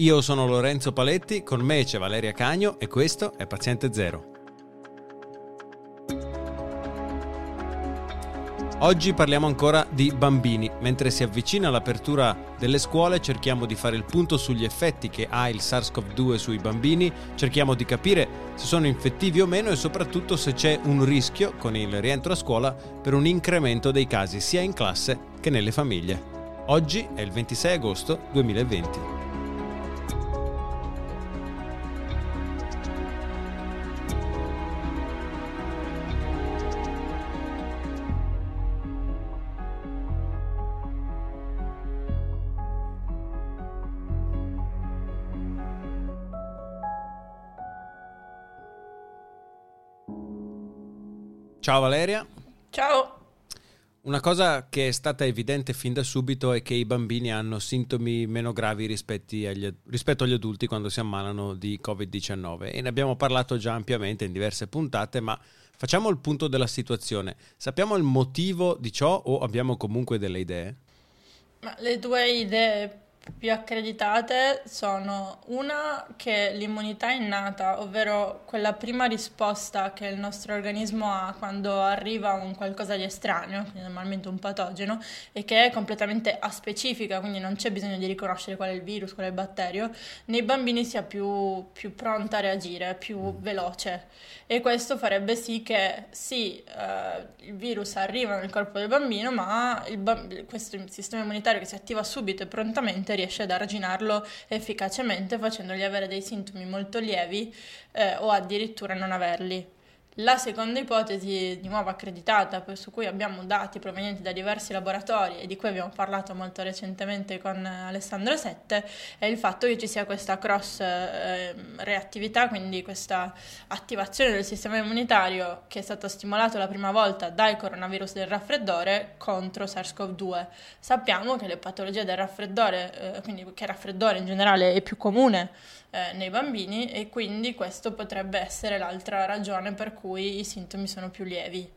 Io sono Lorenzo Paletti, con me c'è Valeria Cagno e questo è Paziente Zero. Oggi parliamo ancora di bambini. Mentre si avvicina l'apertura delle scuole cerchiamo di fare il punto sugli effetti che ha il SARS-CoV-2 sui bambini, cerchiamo di capire se sono infettivi o meno e soprattutto se c'è un rischio con il rientro a scuola per un incremento dei casi sia in classe che nelle famiglie. Oggi è il 26 agosto 2020. Ciao Valeria. Ciao. Una cosa che è stata evidente fin da subito è che i bambini hanno sintomi meno gravi agli, rispetto agli adulti quando si ammalano di Covid-19 e ne abbiamo parlato già ampiamente in diverse puntate, ma facciamo il punto della situazione. Sappiamo il motivo di ciò o abbiamo comunque delle idee? Ma le due idee più accreditate sono una che l'immunità innata, ovvero quella prima risposta che il nostro organismo ha quando arriva un qualcosa di estraneo, quindi normalmente un patogeno, e che è completamente aspecifica, quindi non c'è bisogno di riconoscere qual è il virus, qual è il batterio, nei bambini sia più, più pronta a reagire, più veloce. E questo farebbe sì che sì, eh, il virus arriva nel corpo del bambino, ma il ba- questo sistema immunitario che si attiva subito e prontamente riesce ad arginarlo efficacemente facendogli avere dei sintomi molto lievi eh, o addirittura non averli. La seconda ipotesi, di nuovo accreditata, su cui abbiamo dati provenienti da diversi laboratori e di cui abbiamo parlato molto recentemente con Alessandro Sette, è il fatto che ci sia questa cross eh, reattività, quindi questa attivazione del sistema immunitario che è stata stimolata la prima volta dal coronavirus del raffreddore contro SARS-CoV-2. Sappiamo che le patologie del raffreddore, eh, quindi che il raffreddore in generale è più comune eh, nei bambini e quindi questo potrebbe essere l'altra ragione per cui i sintomi sono più lievi.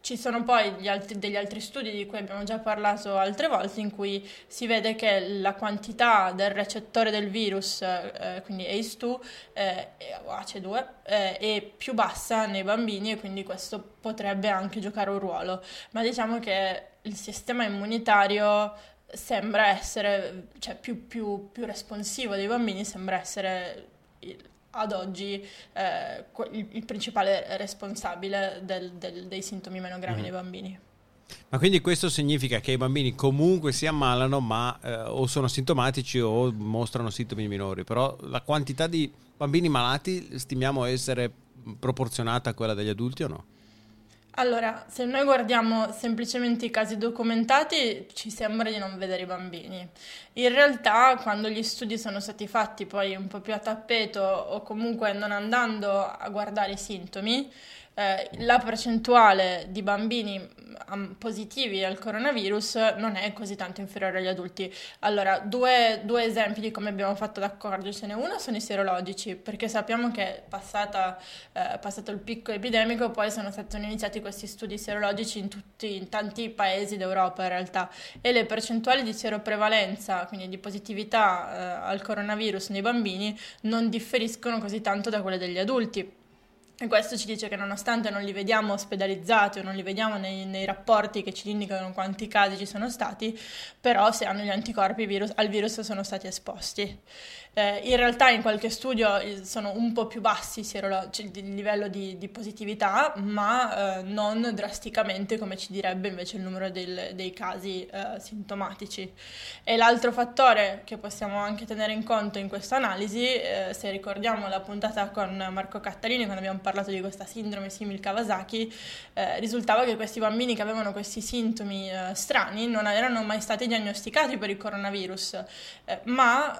Ci sono poi altri, degli altri studi di cui abbiamo già parlato altre volte in cui si vede che la quantità del recettore del virus, eh, quindi ACE2 eh, o AC2, eh, è più bassa nei bambini e quindi questo potrebbe anche giocare un ruolo. Ma diciamo che il sistema immunitario sembra essere, cioè più, più, più responsivo dei bambini, sembra essere ad oggi eh, il, il, principale responsabile del, del, dei sintomi meno gravi mm. nei bambini. Ma quindi questo significa che i bambini comunque si ammalano, ma eh, o sono sintomatici o mostrano sintomi minori, però la quantità di bambini malati stimiamo essere proporzionata a quella degli adulti o no? Allora, se noi guardiamo semplicemente i casi documentati, ci sembra di non vedere i bambini. In realtà, quando gli studi sono stati fatti poi un po' più a tappeto o comunque non andando a guardare i sintomi, eh, la percentuale di bambini um, positivi al coronavirus non è così tanto inferiore agli adulti. Allora, due, due esempi di come abbiamo fatto ad accorgercene. Uno sono i serologici, perché sappiamo che passata, eh, passato il picco epidemico poi sono stati iniziati questi studi serologici in, tutti, in tanti paesi d'Europa in realtà e le percentuali di seroprevalenza, quindi di positività eh, al coronavirus nei bambini, non differiscono così tanto da quelle degli adulti e questo ci dice che nonostante non li vediamo ospedalizzati o non li vediamo nei, nei, rapporti che ci indicano quanti casi ci sono stati, però se hanno gli anticorpi virus, al virus sono stati esposti. Eh, in realtà in qualche studio eh, sono un po' più bassi cioè, il livello di, di positività, ma eh, non drasticamente come ci direbbe invece il numero del, dei casi eh, sintomatici. E l'altro fattore che possiamo anche tenere in conto in questa analisi, eh, se ricordiamo la puntata con Marco Cattalini quando abbiamo parlato di questa sindrome simil Kawasaki, eh, risultava che questi bambini che avevano questi sintomi strani non erano mai stati diagnosticati per il coronavirus, ma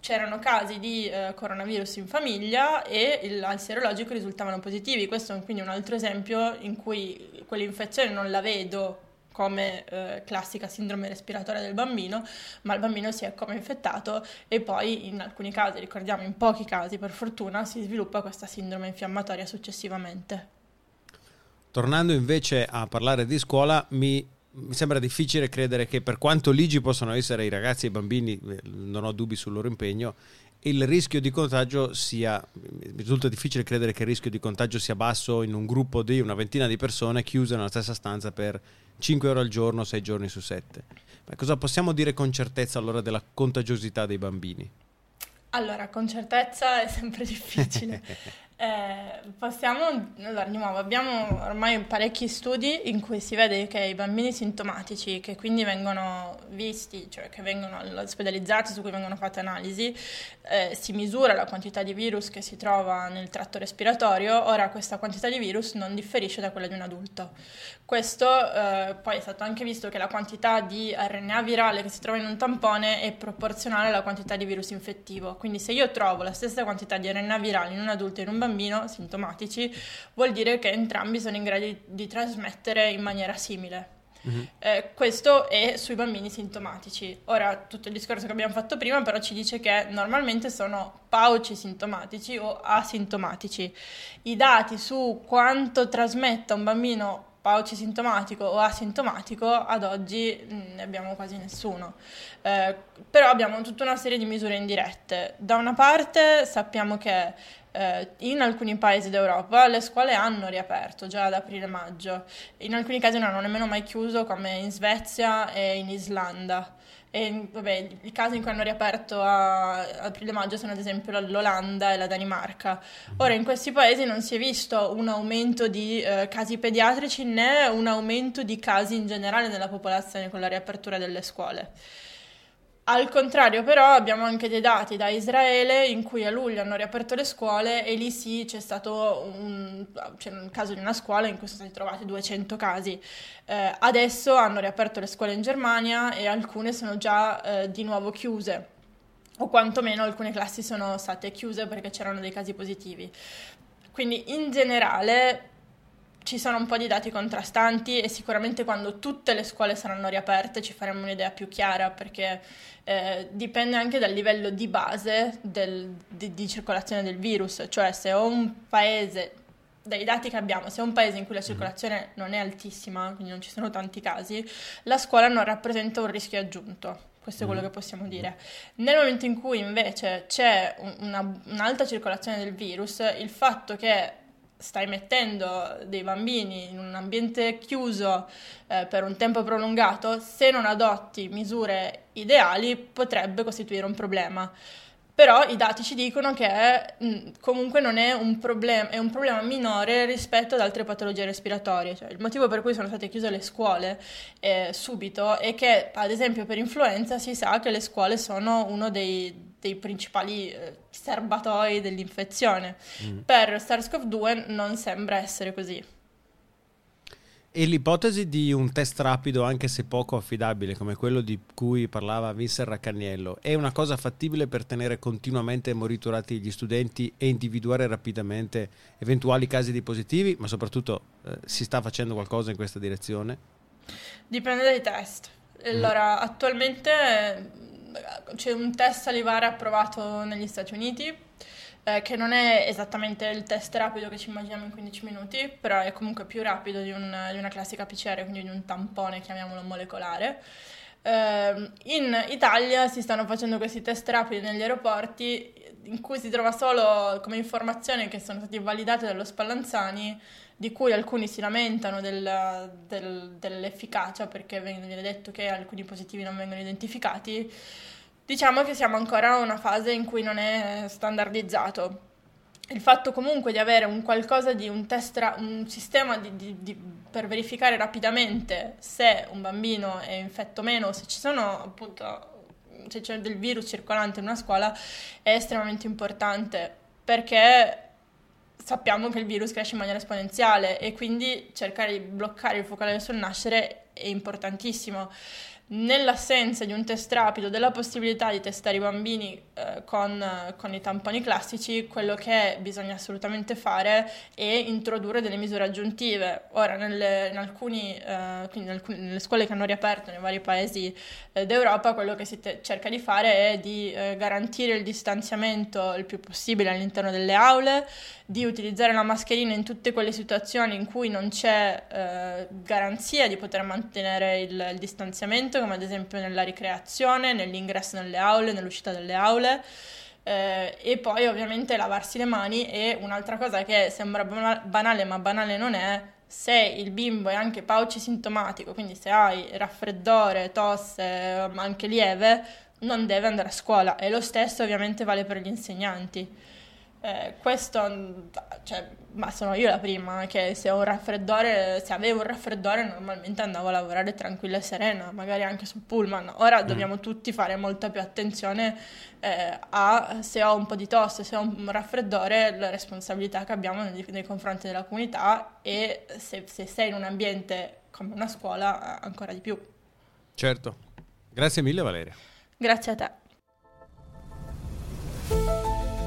c'erano casi di eh, coronavirus in famiglia e il, al serologico risultavano positivi. Questo è quindi un altro esempio in cui quell'infezione non la vedo come eh, classica sindrome respiratoria del bambino, ma il bambino si è come infettato e poi in alcuni casi, ricordiamo in pochi casi per fortuna, si sviluppa questa sindrome infiammatoria successivamente. Tornando invece a parlare di scuola, mi mi sembra difficile credere che per quanto ligi possono essere i ragazzi e i bambini, eh, non ho dubbi sul loro impegno, il rischio di contagio sia, mi risulta difficile credere che il rischio di contagio sia basso in un gruppo di una ventina di persone chiuse nella stessa stanza per 5 ore al giorno, 6 giorni su 7. Ma cosa possiamo dire con certezza allora della contagiosità dei bambini? Allora, con certezza è sempre difficile. Eh, possiamo, allora di nuovo, abbiamo ormai parecchi studi in cui si vede che i bambini sintomatici, che quindi vengono visti, cioè che vengono ospedalizzati, su cui vengono fatte analisi, eh, si misura la quantità di virus che si trova nel tratto respiratorio, ora questa quantità di virus non differisce da quella di un adulto. Questo eh, poi è stato anche visto che la quantità di RNA virale che si trova in un tampone è proporzionale alla quantità di virus infettivo, quindi se io trovo la stessa quantità di RNA virale in un adulto e in un bambino, bambino sintomatici, vuol dire che entrambi sono in grado di, di trasmettere in maniera simile. Mm-hmm. Eh, questo è sui bambini sintomatici. Ora, tutto il discorso che abbiamo fatto prima, però, ci dice che normalmente sono pauci sintomatici o asintomatici. I dati su quanto trasmetta un bambino pauci sintomatico o asintomatico, ad oggi mm, ne abbiamo quasi nessuno. Eh, però abbiamo tutta una serie di misure indirette. Da una parte sappiamo che eh, in alcuni paesi d'Europa le scuole hanno riaperto già ad aprile-maggio, in alcuni casi non hanno nemmeno mai chiuso come in Svezia e in Islanda. E vabbè, i casi in cui hanno riaperto a aprile-maggio sono ad esempio l'Olanda e la Danimarca. Ora, in questi paesi non si è visto un aumento di eh, casi pediatrici né un aumento di casi in generale nella popolazione con la riapertura delle scuole. Al contrario, però, abbiamo anche dei dati da Israele in cui a luglio hanno riaperto le scuole e lì sì c'è stato un, c'è un caso di una scuola in cui sono stati trovati 200 casi. Eh, adesso hanno riaperto le scuole in Germania e alcune sono già eh, di nuovo chiuse o quantomeno alcune classi sono state chiuse perché c'erano dei casi positivi. Quindi in generale ci sono un po' di dati contrastanti e sicuramente quando tutte le scuole saranno riaperte ci faremo un'idea più chiara perché eh, dipende anche dal livello di base del, di, di circolazione del virus, cioè se ho un paese dai dati che abbiamo, se è un paese in cui la mhm. circolazione non è altissima, quindi non ci sono tanti casi, la scuola non rappresenta un rischio aggiunto. Questo è quello mhm. che possiamo dire. Nel momento in cui invece c'è una, un'alta circolazione del virus, il fatto che stai mettendo dei bambini in un ambiente chiuso eh, per un tempo prolungato, se non adotti misure ideali potrebbe costituire un problema. Però i dati ci dicono che mh, mm, comunque non è un, problem- è un problema minore rispetto ad altre patologie respiratorie. Cioè, il motivo per cui sono state chiuse le scuole eh, subito è che, ad esempio, per influenza si sa che le scuole sono uno dei dei principali eh, serbatoi dell'infezione. Mm. Per SARS-CoV-2 non sembra essere così. E l'ipotesi di un test rapido, anche se poco affidabile, come quello di cui parlava Vincent Raccaniello, è una cosa fattibile per tenere continuamente monitorati gli studenti e individuare rapidamente eventuali casi di positivi, ma soprattutto eh, si sta facendo qualcosa in questa direzione? Dipende dai test. Mm. Allora, mm. attualmente c'è un test salivare approvato negli Stati Uniti, eh, che non è esattamente il test rapido che ci immaginiamo in 15 minuti, però è comunque più rapido di, un, di una classica PCR, quindi di un tampone, chiamiamolo molecolare. Eh, in Italia si stanno facendo questi test rapidi negli aeroporti in cui si trova solo come informazione che sono stati validati dallo Spallanzani di cui alcuni si lamentano del, del, dell'efficacia perché viene detto che alcuni positivi non vengono identificati, diciamo che siamo ancora a una fase in cui non è standardizzato. Il fatto comunque di avere un qualcosa di un test, un sistema di, di, di, per verificare rapidamente se un bambino è infetto o meno, se ci sono appunto se c'è del virus circolante in una scuola è estremamente importante perché sappiamo che il virus cresce in maniera esponenziale e quindi cercare di bloccare il focale sul nascere è importantissimo. nell'assenza di un test rapido, della possibilità di testare i bambini eh, con, con, i tamponi classici, quello che bisogna assolutamente fare è introdurre delle misure aggiuntive. Ora, nelle, in alcuni, eh, in alcune, nelle scuole che hanno riaperto nei vari paesi eh, d'Europa, quello che si te- cerca di fare è di eh, garantire il distanziamento il più possibile all'interno delle aule, di utilizzare la mascherina in tutte quelle situazioni in cui non c'è eh, garanzia di poter mantenere il, il distanziamento come ad esempio nella ricreazione, nell'ingresso nelle aule, nell'uscita dalle aule. Eh, e poi ovviamente lavarsi le mani e un'altra cosa che sembra banale ma banale non è, se il bimbo è anche pauci sintomatico, quindi se hai raffreddore, tosse, ma anche lieve, non deve andare a scuola e lo stesso ovviamente vale per gli insegnanti. Eh, questo, cioè, ma sono io la prima che se ho un raffreddore, se avevo un raffreddore normalmente andavo a lavorare tranquilla e serena, magari anche sul pullman. Ora mm. dobbiamo tutti fare molta più attenzione eh, a se ho un po' di tosse, se ho un raffreddore, la responsabilità che abbiamo nei, nei confronti della comunità e se, se sei in un ambiente come una scuola ancora di più. Certo. Grazie mille Valeria. Grazie a te.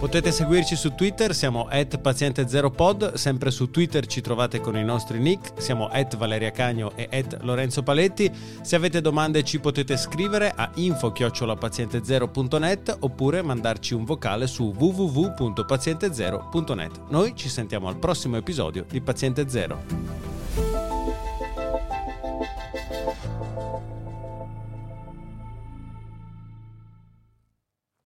Potete seguirci su Twitter, siamo at paziente0pod, sempre su Twitter ci trovate con i nostri nick, siamo at Valeria Cagno e at Lorenzo Paletti. Se avete domande ci potete scrivere a info-paziente0.net oppure mandarci un vocale su www.paziente0.net. Noi ci sentiamo al prossimo episodio di Paziente Zero.